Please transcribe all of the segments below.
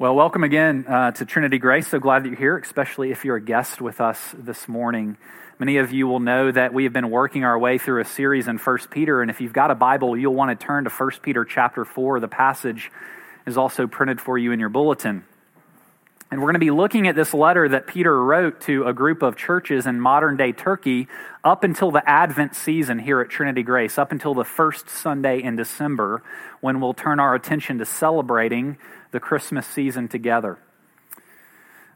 Well, welcome again uh, to Trinity Grace. So glad that you're here, especially if you're a guest with us this morning. Many of you will know that we have been working our way through a series in 1 Peter, and if you've got a Bible, you'll want to turn to 1 Peter chapter 4. The passage is also printed for you in your bulletin. And we're going to be looking at this letter that Peter wrote to a group of churches in modern day Turkey up until the Advent season here at Trinity Grace, up until the first Sunday in December, when we'll turn our attention to celebrating the Christmas season together.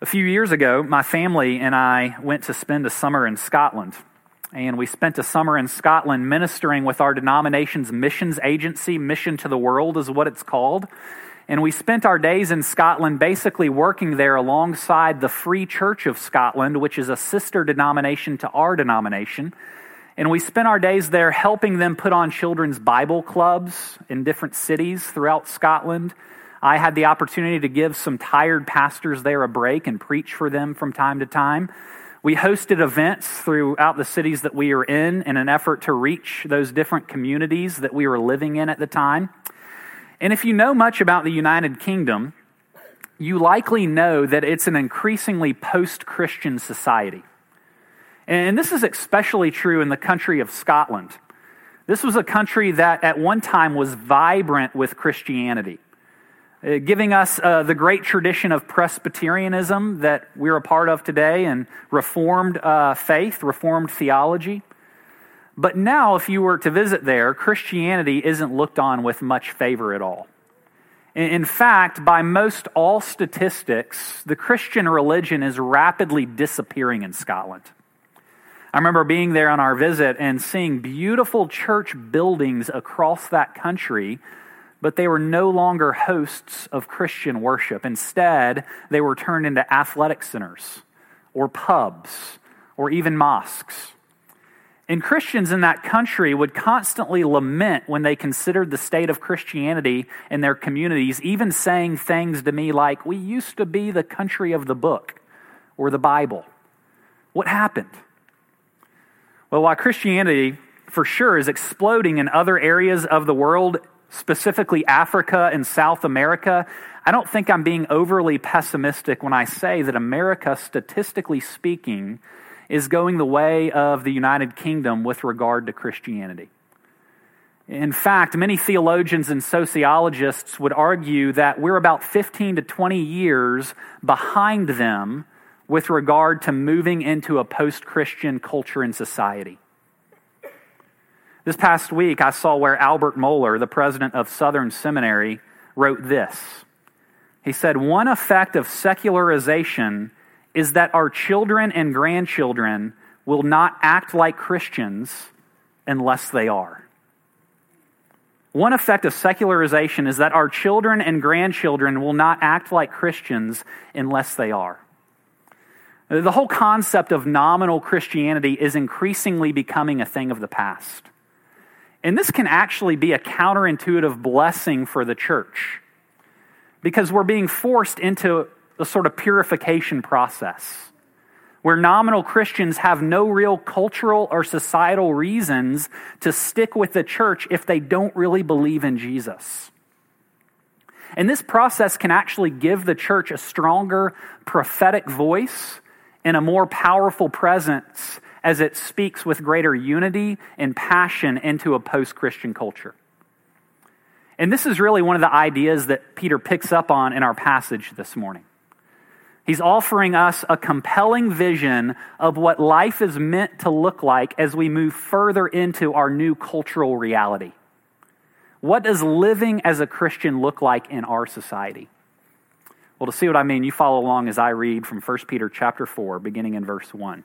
A few years ago, my family and I went to spend a summer in Scotland. And we spent a summer in Scotland ministering with our denomination's missions agency. Mission to the World is what it's called. And we spent our days in Scotland basically working there alongside the Free Church of Scotland, which is a sister denomination to our denomination. And we spent our days there helping them put on children's Bible clubs in different cities throughout Scotland I had the opportunity to give some tired pastors there a break and preach for them from time to time. We hosted events throughout the cities that we were in in an effort to reach those different communities that we were living in at the time. And if you know much about the United Kingdom, you likely know that it's an increasingly post Christian society. And this is especially true in the country of Scotland. This was a country that at one time was vibrant with Christianity. Uh, giving us uh, the great tradition of Presbyterianism that we're a part of today and Reformed uh, faith, Reformed theology. But now, if you were to visit there, Christianity isn't looked on with much favor at all. In fact, by most all statistics, the Christian religion is rapidly disappearing in Scotland. I remember being there on our visit and seeing beautiful church buildings across that country but they were no longer hosts of Christian worship. Instead, they were turned into athletic centers or pubs or even mosques. And Christians in that country would constantly lament when they considered the state of Christianity in their communities, even saying things to me like, We used to be the country of the book or the Bible. What happened? Well, while Christianity for sure is exploding in other areas of the world, specifically Africa and South America, I don't think I'm being overly pessimistic when I say that America, statistically speaking, is going the way of the United Kingdom with regard to Christianity. In fact, many theologians and sociologists would argue that we're about 15 to 20 years behind them with regard to moving into a post Christian culture and society. This past week, I saw where Albert Mohler, the president of Southern Seminary, wrote this. He said, One effect of secularization is that our children and grandchildren will not act like Christians unless they are. One effect of secularization is that our children and grandchildren will not act like Christians unless they are. The whole concept of nominal Christianity is increasingly becoming a thing of the past. And this can actually be a counterintuitive blessing for the church because we're being forced into a sort of purification process where nominal Christians have no real cultural or societal reasons to stick with the church if they don't really believe in Jesus. And this process can actually give the church a stronger prophetic voice and a more powerful presence as it speaks with greater unity and passion into a post Christian culture. And this is really one of the ideas that Peter picks up on in our passage this morning. He's offering us a compelling vision of what life is meant to look like as we move further into our new cultural reality. What does living as a Christian look like in our society? Well, to see what I mean, you follow along as I read from 1 Peter chapter 4, beginning in verse 1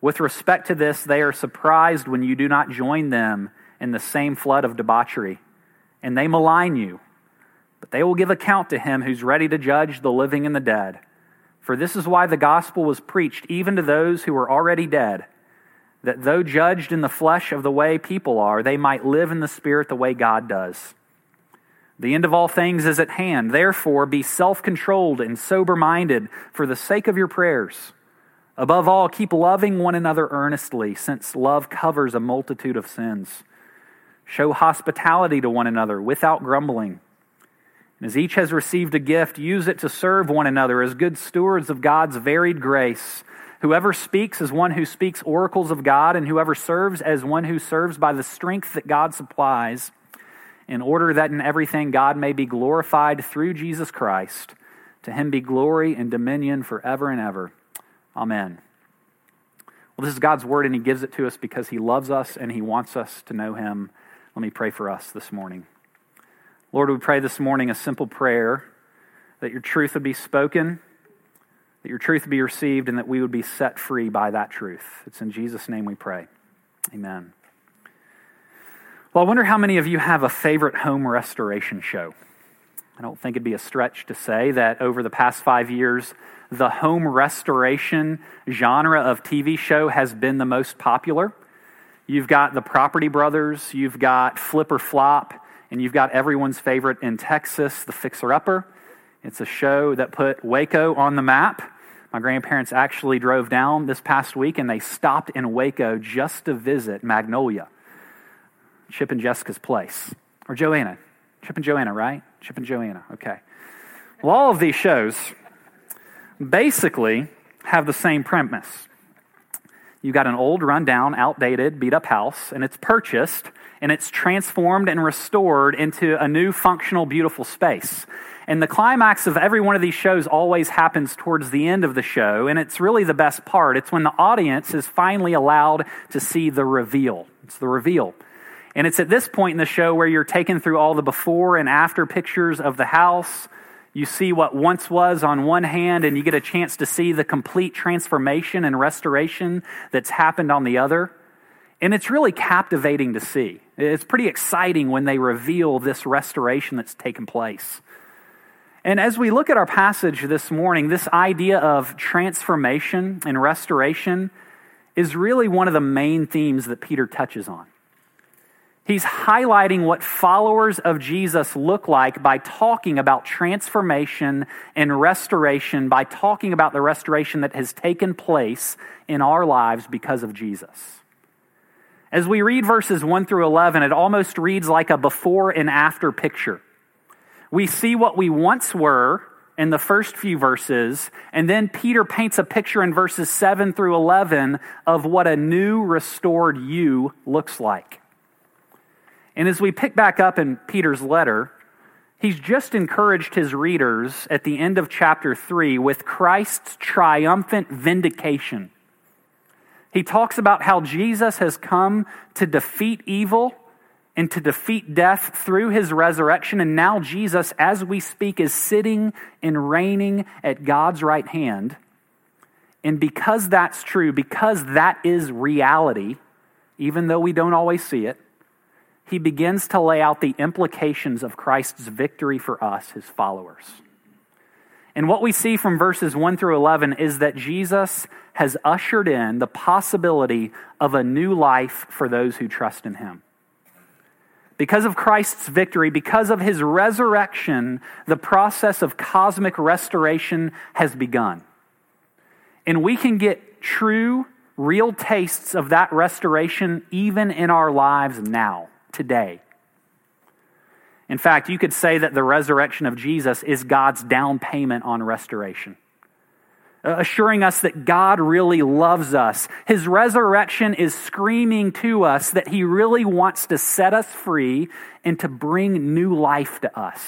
With respect to this, they are surprised when you do not join them in the same flood of debauchery, and they malign you. But they will give account to him who's ready to judge the living and the dead. For this is why the gospel was preached even to those who were already dead, that though judged in the flesh of the way people are, they might live in the spirit the way God does. The end of all things is at hand. Therefore, be self controlled and sober minded for the sake of your prayers. Above all, keep loving one another earnestly, since love covers a multitude of sins. Show hospitality to one another without grumbling. And as each has received a gift, use it to serve one another as good stewards of God's varied grace. Whoever speaks as one who speaks oracles of God, and whoever serves as one who serves by the strength that God supplies in order that in everything God may be glorified through Jesus Christ. To him be glory and dominion forever and ever. Amen. Well, this is God's word, and he gives it to us because he loves us and he wants us to know him. Let me pray for us this morning. Lord, we pray this morning a simple prayer that your truth would be spoken, that your truth would be received, and that we would be set free by that truth. It's in Jesus' name we pray. Amen. Well, I wonder how many of you have a favorite home restoration show. I don't think it'd be a stretch to say that over the past five years, the home restoration genre of TV show has been the most popular. You've got the Property Brothers, you've got Flip or Flop, and you've got everyone's favorite in Texas, The Fixer Upper. It's a show that put Waco on the map. My grandparents actually drove down this past week and they stopped in Waco just to visit Magnolia. Chip and Jessica's place. Or Joanna. Chip and Joanna, right? Chip and Joanna. Okay. Well, all of these shows basically have the same premise. You got an old, rundown, outdated, beat up house, and it's purchased, and it's transformed and restored into a new, functional, beautiful space. And the climax of every one of these shows always happens towards the end of the show, and it's really the best part. It's when the audience is finally allowed to see the reveal. It's the reveal. And it's at this point in the show where you're taken through all the before and after pictures of the house. You see what once was on one hand, and you get a chance to see the complete transformation and restoration that's happened on the other. And it's really captivating to see. It's pretty exciting when they reveal this restoration that's taken place. And as we look at our passage this morning, this idea of transformation and restoration is really one of the main themes that Peter touches on. He's highlighting what followers of Jesus look like by talking about transformation and restoration, by talking about the restoration that has taken place in our lives because of Jesus. As we read verses 1 through 11, it almost reads like a before and after picture. We see what we once were in the first few verses, and then Peter paints a picture in verses 7 through 11 of what a new, restored you looks like. And as we pick back up in Peter's letter, he's just encouraged his readers at the end of chapter 3 with Christ's triumphant vindication. He talks about how Jesus has come to defeat evil and to defeat death through his resurrection. And now Jesus, as we speak, is sitting and reigning at God's right hand. And because that's true, because that is reality, even though we don't always see it, he begins to lay out the implications of Christ's victory for us, his followers. And what we see from verses 1 through 11 is that Jesus has ushered in the possibility of a new life for those who trust in him. Because of Christ's victory, because of his resurrection, the process of cosmic restoration has begun. And we can get true, real tastes of that restoration even in our lives now today. In fact, you could say that the resurrection of Jesus is God's down payment on restoration, uh, assuring us that God really loves us. His resurrection is screaming to us that He really wants to set us free and to bring new life to us.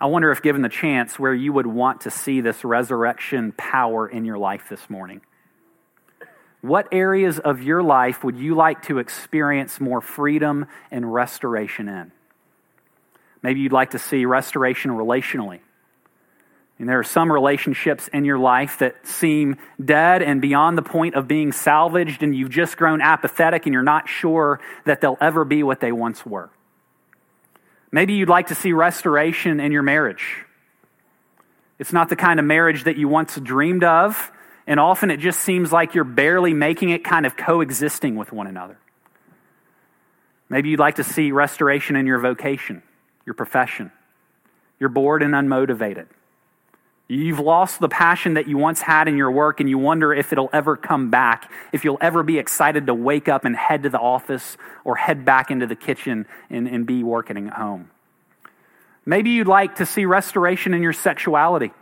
I wonder if, given the chance, where you would want to see this resurrection power in your life this morning. What areas of your life would you like to experience more freedom and restoration in? Maybe you'd like to see restoration relationally. And there are some relationships in your life that seem dead and beyond the point of being salvaged, and you've just grown apathetic and you're not sure that they'll ever be what they once were. Maybe you'd like to see restoration in your marriage. It's not the kind of marriage that you once dreamed of, and often it just seems like you're barely making it kind of coexisting with one another. Maybe you'd like to see restoration in your vocation, your profession. You're bored and unmotivated. You've lost the passion that you once had in your work, and you wonder if it'll ever come back, if you'll ever be excited to wake up and head to the office or head back into the kitchen and, and be working at home. Maybe you'd like to see restoration in your sexuality.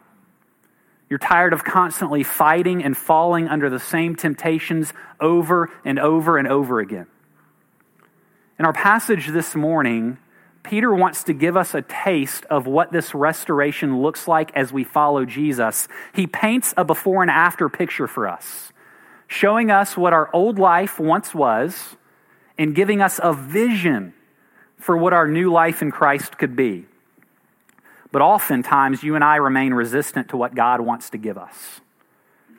You're tired of constantly fighting and falling under the same temptations over and over and over again. In our passage this morning, Peter wants to give us a taste of what this restoration looks like as we follow Jesus. He paints a before and after picture for us, showing us what our old life once was and giving us a vision for what our new life in Christ could be. But oftentimes, you and I remain resistant to what God wants to give us,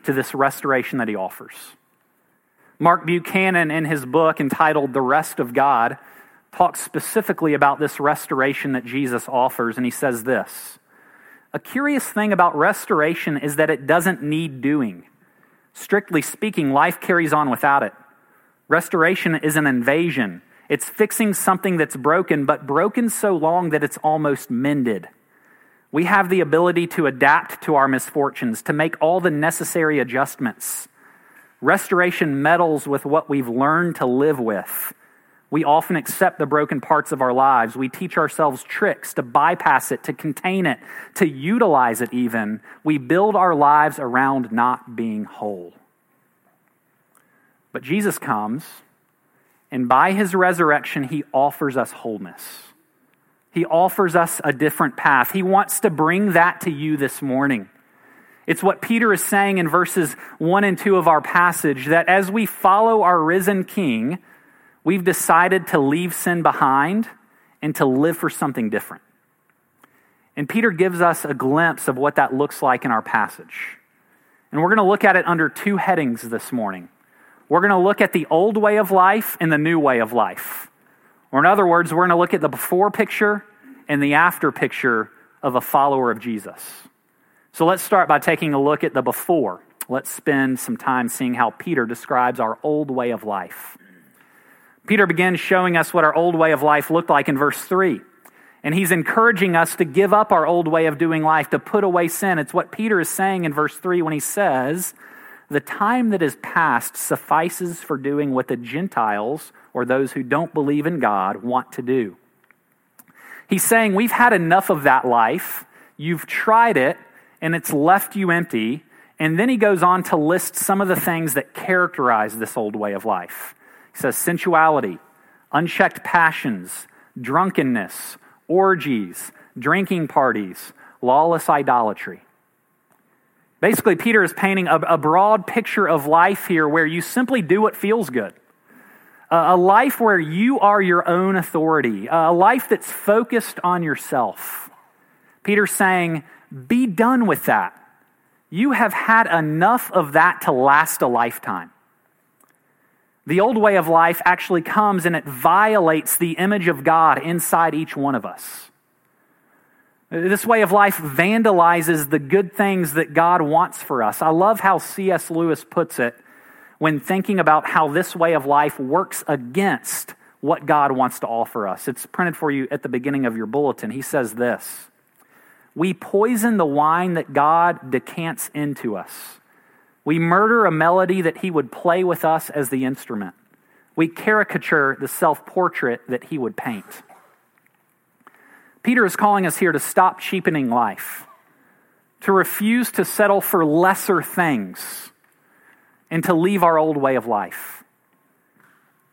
to this restoration that He offers. Mark Buchanan, in his book entitled The Rest of God, talks specifically about this restoration that Jesus offers, and he says this A curious thing about restoration is that it doesn't need doing. Strictly speaking, life carries on without it. Restoration is an invasion. It's fixing something that's broken, but broken so long that it's almost mended. We have the ability to adapt to our misfortunes, to make all the necessary adjustments. Restoration meddles with what we've learned to live with. We often accept the broken parts of our lives. We teach ourselves tricks to bypass it, to contain it, to utilize it even. We build our lives around not being whole. But Jesus comes, and by his resurrection, he offers us wholeness. He offers us a different path. He wants to bring that to you this morning. It's what Peter is saying in verses 1 and 2 of our passage that as we follow our risen King, we've decided to leave sin behind and to live for something different. And Peter gives us a glimpse of what that looks like in our passage. And we're going to look at it under two headings this morning. We're going to look at the old way of life and the new way of life. Or, in other words, we're going to look at the before picture and the after picture of a follower of Jesus. So let's start by taking a look at the before. Let's spend some time seeing how Peter describes our old way of life. Peter begins showing us what our old way of life looked like in verse 3. And he's encouraging us to give up our old way of doing life, to put away sin. It's what Peter is saying in verse 3 when he says, The time that is past suffices for doing what the Gentiles or those who don't believe in God want to do. He's saying, We've had enough of that life. You've tried it, and it's left you empty. And then he goes on to list some of the things that characterize this old way of life. He says sensuality, unchecked passions, drunkenness, orgies, drinking parties, lawless idolatry. Basically, Peter is painting a, broad picture of life here where you simply do what feels good a life where you are your own authority, a life that's focused on yourself. Peter's saying, be done with that. You have had enough of that to last a lifetime. The old way of life actually comes and it violates the image of God inside each one of us. This way of life vandalizes the good things that God wants for us. I love how C.S. Lewis puts it when thinking about how this way of life works against what God wants to offer us. It's printed for you at the beginning of your bulletin. He says this We poison the wine that God decants into us. We murder a melody that He would play with us as the instrument. We caricature the self portrait that He would paint. Peter is calling us here to stop cheapening life, to refuse to settle for lesser things and to leave our old way of life.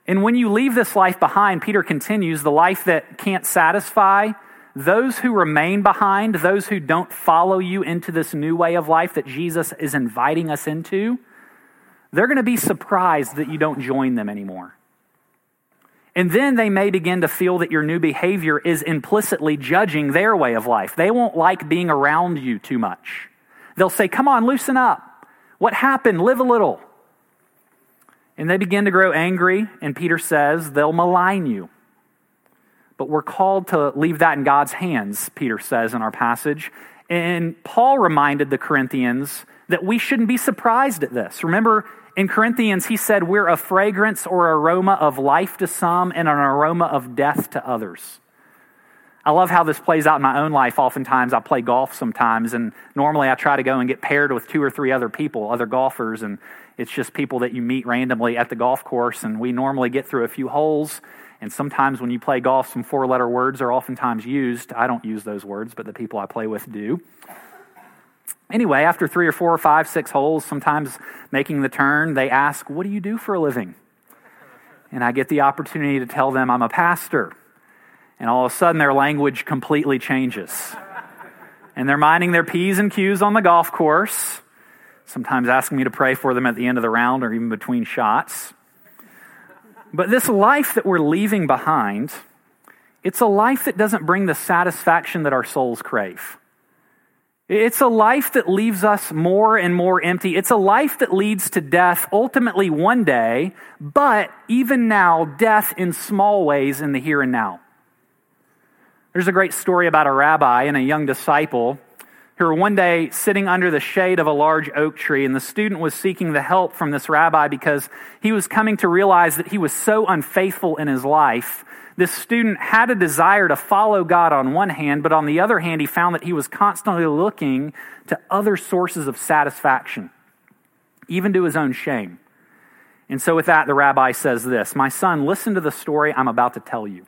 And when you leave this life behind, Peter continues, the life that can't satisfy, those who remain behind, those who don't follow you into this new way of life that Jesus is inviting us into, they're going to be surprised that you don't join them anymore. And then they may begin to feel that your new behavior is implicitly judging their way of life. They won't like being around you too much. They'll say, Come on, loosen up. What happened? Live a little. And they begin to grow angry, and Peter says they'll malign you. But we're called to leave that in God's hands, Peter says in our passage. And Paul reminded the Corinthians that we shouldn't be surprised at this. Remember, in Corinthians, he said, We're a fragrance or aroma of life to some and an aroma of death to others. I love how this plays out in my own life. Oftentimes, I play golf sometimes, and normally I try to go and get paired with two or three other people, other golfers, and it's just people that you meet randomly at the golf course. And we normally get through a few holes, and sometimes when you play golf, some four letter words are oftentimes used. I don't use those words, but the people I play with do. Anyway, after three or four or five, six holes, sometimes making the turn, they ask, What do you do for a living? And I get the opportunity to tell them I'm a pastor. And all of a sudden, their language completely changes. And they're minding their P's and Q's on the golf course, sometimes asking me to pray for them at the end of the round or even between shots. But this life that we're leaving behind, it's a life that doesn't bring the satisfaction that our souls crave. It's a life that leaves us more and more empty. It's a life that leads to death ultimately one day, but even now, death in small ways in the here and now. There's a great story about a rabbi and a young disciple who were one day sitting under the shade of a large oak tree, and the student was seeking the help from this rabbi because he was coming to realize that he was so unfaithful in his life. This student had a desire to follow God on one hand, but on the other hand, he found that he was constantly looking to other sources of satisfaction, even to his own shame. And so, with that, the rabbi says this My son, listen to the story I'm about to tell you.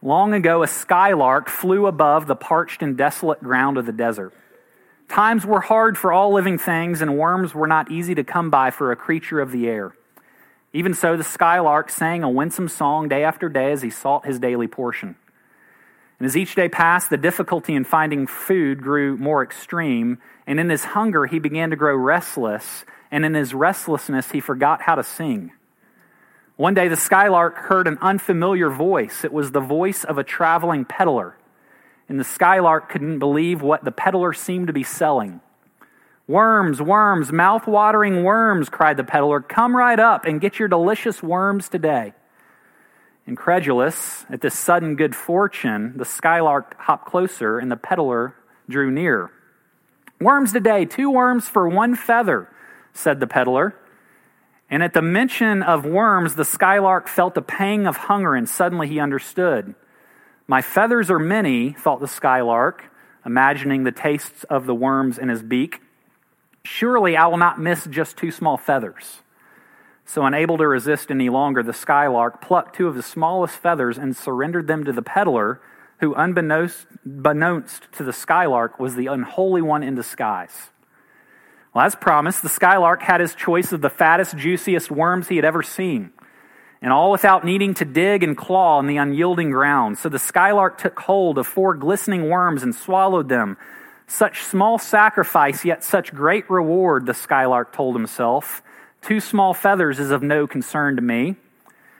Long ago, a skylark flew above the parched and desolate ground of the desert. Times were hard for all living things, and worms were not easy to come by for a creature of the air. Even so, the skylark sang a winsome song day after day as he sought his daily portion. And as each day passed, the difficulty in finding food grew more extreme, and in his hunger, he began to grow restless, and in his restlessness, he forgot how to sing. One day, the skylark heard an unfamiliar voice. It was the voice of a traveling peddler. And the skylark couldn't believe what the peddler seemed to be selling. Worms, worms, mouth-watering worms, cried the peddler. Come right up and get your delicious worms today. Incredulous at this sudden good fortune, the skylark hopped closer and the peddler drew near. Worms today, two worms for one feather, said the peddler. And at the mention of worms, the skylark felt a pang of hunger, and suddenly he understood. My feathers are many, thought the skylark, imagining the tastes of the worms in his beak. Surely I will not miss just two small feathers. So, unable to resist any longer, the skylark plucked two of the smallest feathers and surrendered them to the peddler, who, unbeknownst to the skylark, was the unholy one in disguise. Well, as promised, the skylark had his choice of the fattest, juiciest worms he had ever seen, and all without needing to dig and claw in the unyielding ground. So the skylark took hold of four glistening worms and swallowed them. Such small sacrifice, yet such great reward, the skylark told himself. Two small feathers is of no concern to me.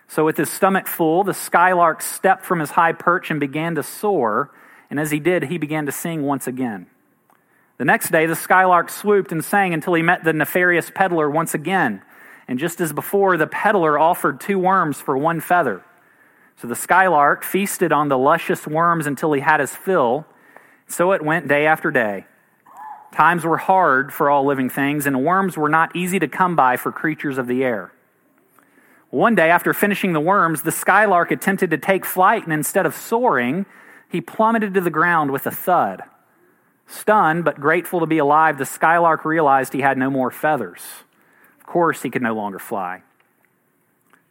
So, with his stomach full, the skylark stepped from his high perch and began to soar. And as he did, he began to sing once again. The next day, the skylark swooped and sang until he met the nefarious peddler once again. And just as before, the peddler offered two worms for one feather. So the skylark feasted on the luscious worms until he had his fill. So it went day after day. Times were hard for all living things, and worms were not easy to come by for creatures of the air. One day, after finishing the worms, the skylark attempted to take flight, and instead of soaring, he plummeted to the ground with a thud. Stunned but grateful to be alive, the skylark realized he had no more feathers. Of course, he could no longer fly.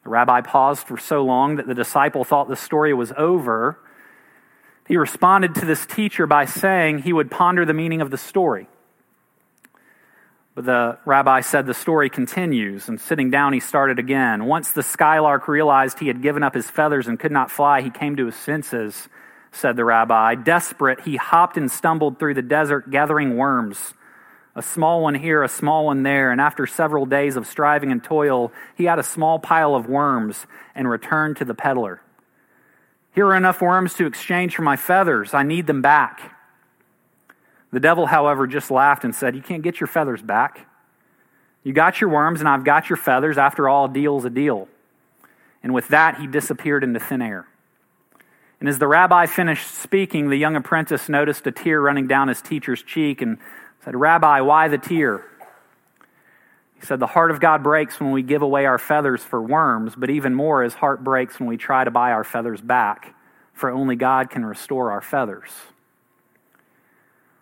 The rabbi paused for so long that the disciple thought the story was over. He responded to this teacher by saying he would ponder the meaning of the story. But the rabbi said the story continues, and sitting down, he started again. Once the skylark realized he had given up his feathers and could not fly, he came to his senses said the rabbi. Desperate, he hopped and stumbled through the desert gathering worms. A small one here, a small one there, and after several days of striving and toil, he had a small pile of worms and returned to the peddler. Here are enough worms to exchange for my feathers. I need them back. The devil, however, just laughed and said, You can't get your feathers back. You got your worms, and I've got your feathers. After all, a deal's a deal. And with that, he disappeared into thin air. And as the rabbi finished speaking, the young apprentice noticed a tear running down his teacher's cheek and said, Rabbi, why the tear? He said, The heart of God breaks when we give away our feathers for worms, but even more, his heart breaks when we try to buy our feathers back, for only God can restore our feathers.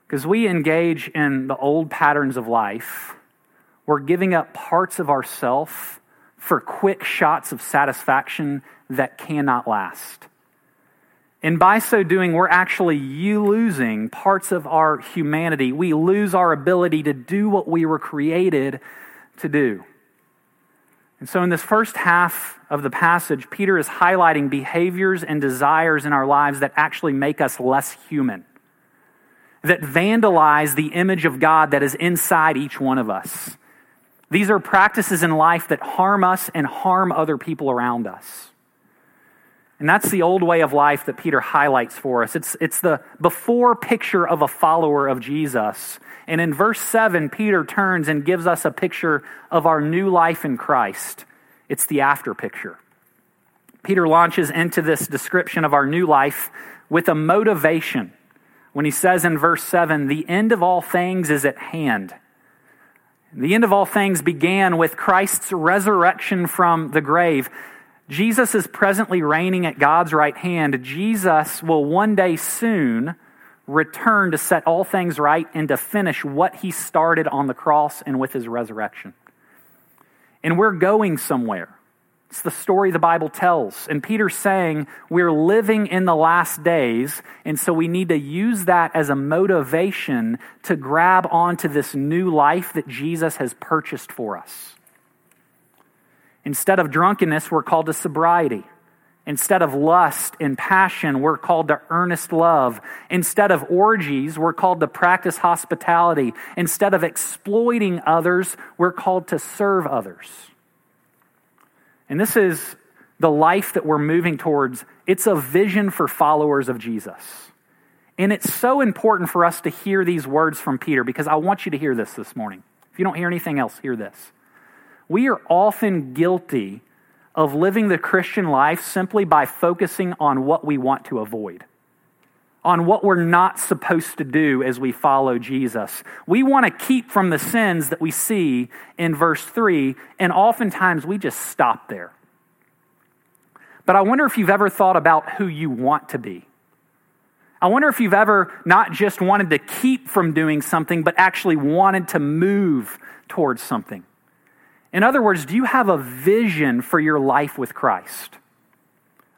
Because we engage in the old patterns of life, we're giving up parts of ourself for quick shots of satisfaction that cannot last. And by so doing, we're actually you losing parts of our humanity. We lose our ability to do what we were created to do. And so, in this first half of the passage, Peter is highlighting behaviors and desires in our lives that actually make us less human, that vandalize the image of God that is inside each one of us. These are practices in life that harm us and harm other people around us. And that's the old way of life that Peter highlights for us. It's, it's the before picture of a follower of Jesus. And in verse 7, Peter turns and gives us a picture of our new life in Christ. It's the after picture. Peter launches into this description of our new life with a motivation when he says in verse 7 the end of all things is at hand. The end of all things began with Christ's resurrection from the grave. Jesus is presently reigning at God's right hand. Jesus will one day soon return to set all things right and to finish what he started on the cross and with his resurrection. And we're going somewhere. It's the story the Bible tells. And Peter's saying we're living in the last days, and so we need to use that as a motivation to grab onto this new life that Jesus has purchased for us. Instead of drunkenness, we're called to sobriety. Instead of lust and passion, we're called to earnest love. Instead of orgies, we're called to practice hospitality. Instead of exploiting others, we're called to serve others. And this is the life that we're moving towards. It's a vision for followers of Jesus. And it's so important for us to hear these words from Peter because I want you to hear this this morning. If you don't hear anything else, hear this. We are often guilty of living the Christian life simply by focusing on what we want to avoid, on what we're not supposed to do as we follow Jesus. We want to keep from the sins that we see in verse 3, and oftentimes we just stop there. But I wonder if you've ever thought about who you want to be. I wonder if you've ever not just wanted to keep from doing something, but actually wanted to move towards something. In other words, do you have a vision for your life with Christ?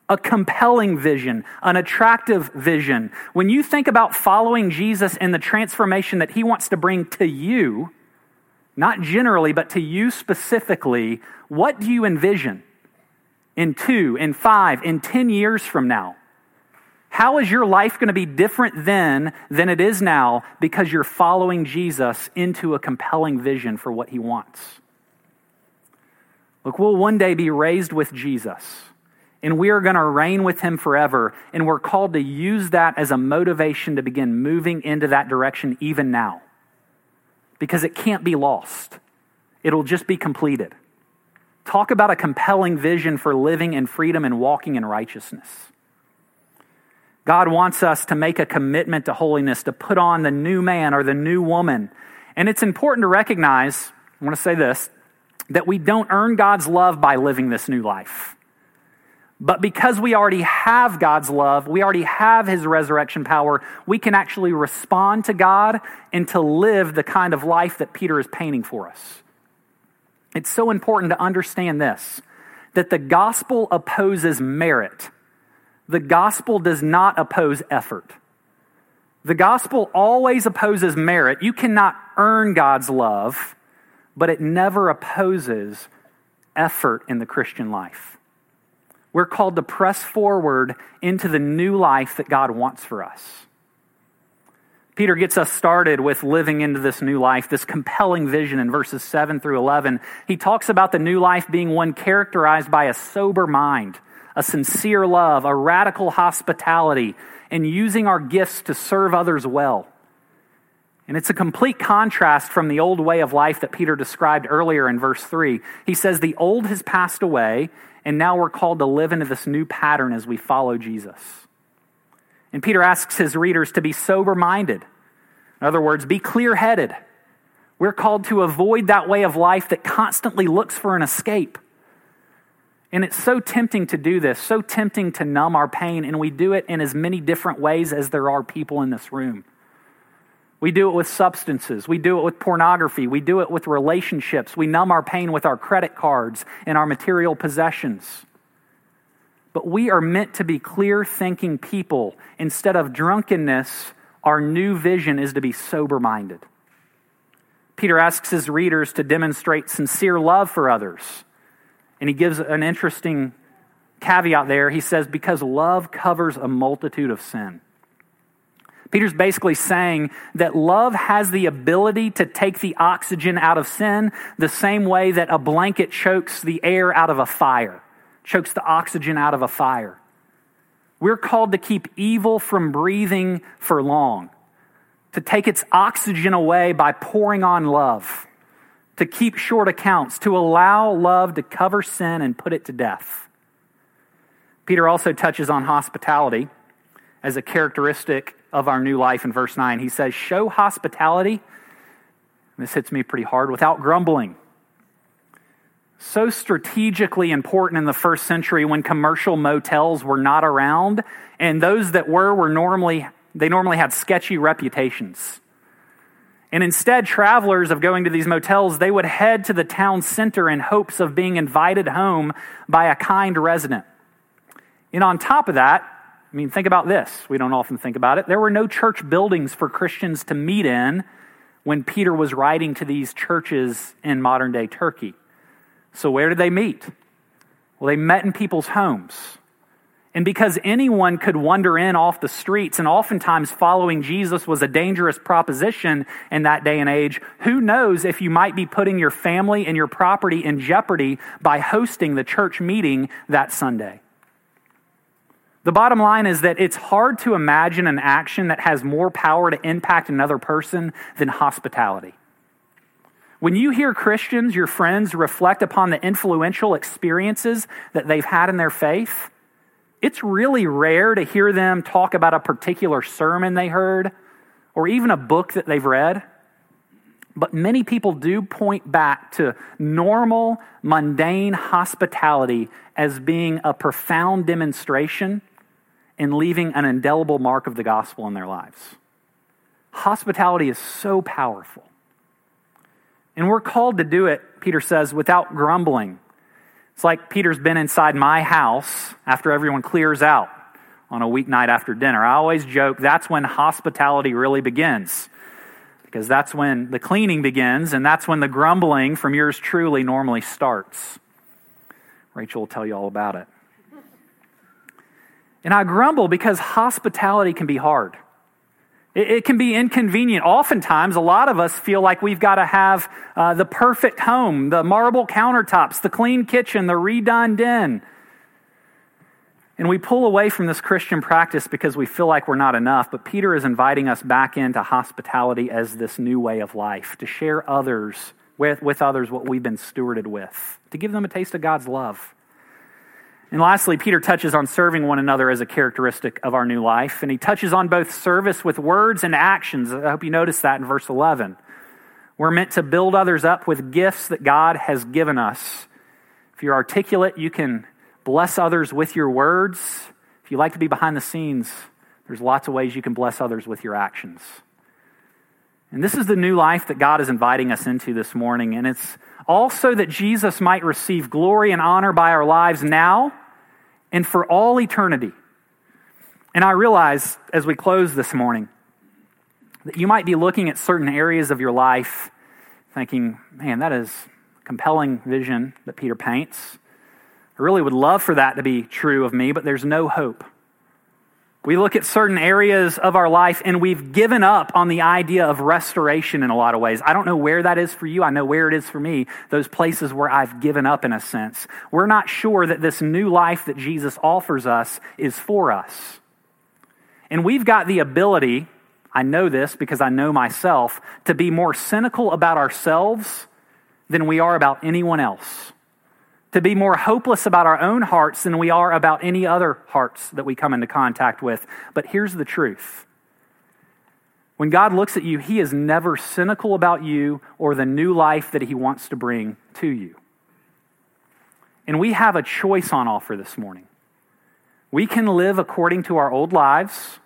A compelling vision, an attractive vision. When you think about following Jesus and the transformation that he wants to bring to you, not generally, but to you specifically, what do you envision in two, in five, in 10 years from now? How is your life going to be different then than it is now because you're following Jesus into a compelling vision for what he wants? Look, we'll one day be raised with Jesus, and we are going to reign with him forever. And we're called to use that as a motivation to begin moving into that direction even now. Because it can't be lost, it'll just be completed. Talk about a compelling vision for living in freedom and walking in righteousness. God wants us to make a commitment to holiness, to put on the new man or the new woman. And it's important to recognize, I want to say this, that we don't earn God's love by living this new life. But because we already have God's love, we already have his resurrection power, we can actually respond to God and to live the kind of life that Peter is painting for us. It's so important to understand this that the gospel opposes merit, the gospel does not oppose effort. The gospel always opposes merit. You cannot earn God's love but it never opposes effort in the Christian life. We're called to press forward into the new life that God wants for us. Peter gets us started with living into this new life, this compelling vision in verses 7 through 11. He talks about the new life being one characterized by a sober mind, a sincere love, a radical hospitality, and using our gifts to serve others well. And it's a complete contrast from the old way of life that Peter described earlier in verse 3. He says, The old has passed away, and now we're called to live into this new pattern as we follow Jesus. And Peter asks his readers to be sober minded. In other words, be clear headed. We're called to avoid that way of life that constantly looks for an escape. And it's so tempting to do this, so tempting to numb our pain, and we do it in as many different ways as there are people in this room. We do it with substances. We do it with pornography. We do it with relationships. We numb our pain with our credit cards and our material possessions. But we are meant to be clear thinking people. Instead of drunkenness, our new vision is to be sober minded. Peter asks his readers to demonstrate sincere love for others. And he gives an interesting caveat there. He says, because love covers a multitude of sin. Peter's basically saying that love has the ability to take the oxygen out of sin the same way that a blanket chokes the air out of a fire, chokes the oxygen out of a fire. We're called to keep evil from breathing for long, to take its oxygen away by pouring on love, to keep short accounts, to allow love to cover sin and put it to death. Peter also touches on hospitality as a characteristic of our new life in verse 9. He says, Show hospitality. This hits me pretty hard without grumbling. So strategically important in the first century when commercial motels were not around, and those that were were normally they normally had sketchy reputations. And instead, travelers of going to these motels, they would head to the town center in hopes of being invited home by a kind resident. And on top of that, I mean, think about this. We don't often think about it. There were no church buildings for Christians to meet in when Peter was writing to these churches in modern day Turkey. So, where did they meet? Well, they met in people's homes. And because anyone could wander in off the streets, and oftentimes following Jesus was a dangerous proposition in that day and age, who knows if you might be putting your family and your property in jeopardy by hosting the church meeting that Sunday? The bottom line is that it's hard to imagine an action that has more power to impact another person than hospitality. When you hear Christians, your friends, reflect upon the influential experiences that they've had in their faith, it's really rare to hear them talk about a particular sermon they heard or even a book that they've read. But many people do point back to normal, mundane hospitality as being a profound demonstration and leaving an indelible mark of the gospel in their lives. Hospitality is so powerful. And we're called to do it, Peter says, without grumbling. It's like Peter's been inside my house after everyone clears out on a weeknight after dinner. I always joke that's when hospitality really begins because that's when the cleaning begins and that's when the grumbling from yours truly normally starts. Rachel will tell you all about it. And I grumble because hospitality can be hard. It, can be inconvenient. Oftentimes, a lot of us feel like we've got to have uh, the perfect home, the marble countertops, the clean kitchen, the redone den. And we pull away from this Christian practice because we feel like we're not enough. But Peter is inviting us back into hospitality as this new way of life, to share others with, with others what we've been stewarded with, to give them a taste of God's love. And lastly, Peter touches on serving one another as a characteristic of our new life. And he touches on both service with words and actions. I hope you notice that in verse 11. We're meant to build others up with gifts that God has given us. If you're articulate, you can bless others with your words. If you like to be behind the scenes, there's lots of ways you can bless others with your actions. And this is the new life that God is inviting us into this morning. And it's also that Jesus might receive glory and honor by our lives now and for all eternity. And I realize as we close this morning that you might be looking at certain areas of your life thinking, man, that is compelling vision that Peter paints. I really would love for that to be true of me, but there's no hope. We look at certain areas of our life and we've given up on the idea of restoration in a lot of ways. I don't know where that is for you. I know where it is for me. Those places where I've given up in a sense. We're not sure that this new life that Jesus offers us is for us. And we've got the ability, I know this because I know myself, to be more cynical about ourselves than we are about anyone else. To be more hopeless about our own hearts than we are about any other hearts that we come into contact with. But here's the truth when God looks at you, He is never cynical about you or the new life that He wants to bring to you. And we have a choice on offer this morning. We can live according to our old lives,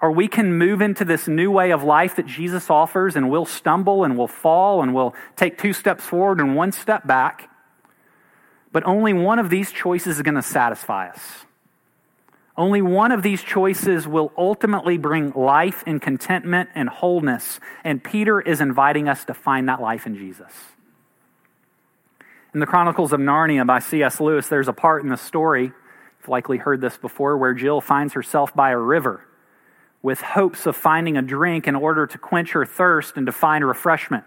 or we can move into this new way of life that Jesus offers, and we'll stumble and we'll fall and we'll take two steps forward and one step back. But only one of these choices is going to satisfy us. Only one of these choices will ultimately bring life and contentment and wholeness. And Peter is inviting us to find that life in Jesus. In the Chronicles of Narnia by C.S. Lewis, there's a part in the story, you've likely heard this before, where Jill finds herself by a river with hopes of finding a drink in order to quench her thirst and to find refreshment.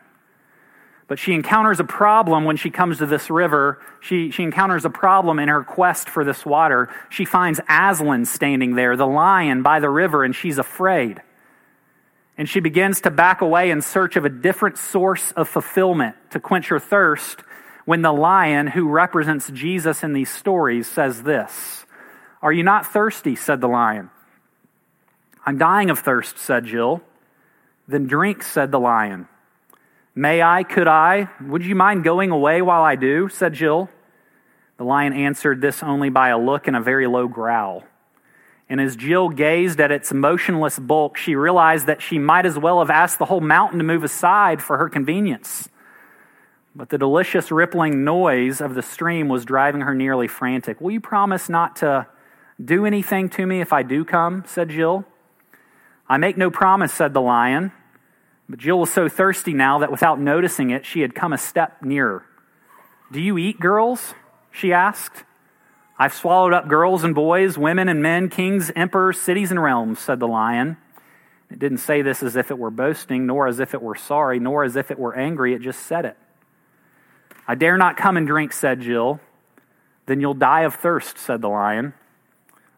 But she encounters a problem when she comes to this river. She, she encounters a problem in her quest for this water. She finds Aslan standing there, the lion by the river, and she's afraid. And she begins to back away in search of a different source of fulfillment to quench her thirst when the lion, who represents Jesus in these stories, says this Are you not thirsty? said the lion. I'm dying of thirst, said Jill. Then drink, said the lion. May I, could I? Would you mind going away while I do? said Jill. The lion answered this only by a look and a very low growl. And as Jill gazed at its motionless bulk, she realized that she might as well have asked the whole mountain to move aside for her convenience. But the delicious rippling noise of the stream was driving her nearly frantic. Will you promise not to do anything to me if I do come? said Jill. I make no promise, said the lion. But Jill was so thirsty now that without noticing it, she had come a step nearer. Do you eat girls? she asked. I've swallowed up girls and boys, women and men, kings, emperors, cities, and realms, said the lion. It didn't say this as if it were boasting, nor as if it were sorry, nor as if it were angry. It just said it. I dare not come and drink, said Jill. Then you'll die of thirst, said the lion.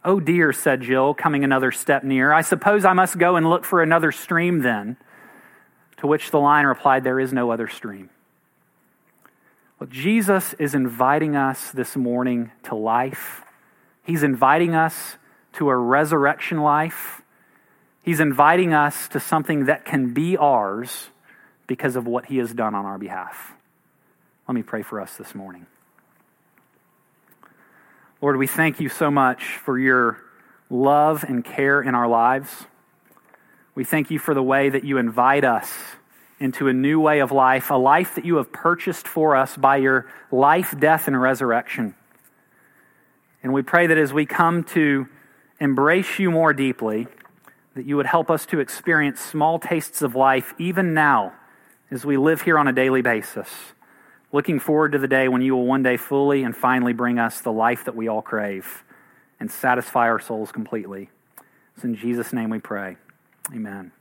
Oh dear, said Jill, coming another step near. I suppose I must go and look for another stream then. To which the lion replied, There is no other stream. Well, Jesus is inviting us this morning to life. He's inviting us to a resurrection life. He's inviting us to something that can be ours because of what he has done on our behalf. Let me pray for us this morning. Lord, we thank you so much for your love and care in our lives. We thank you for the way that you invite us into a new way of life, a life that you have purchased for us by your life, death, and resurrection. And we pray that as we come to embrace you more deeply, that you would help us to experience small tastes of life even now as we live here on a daily basis. Looking forward to the day when you will one day fully and finally bring us the life that we all crave and satisfy our souls completely. It's in Jesus' name we pray. Amen.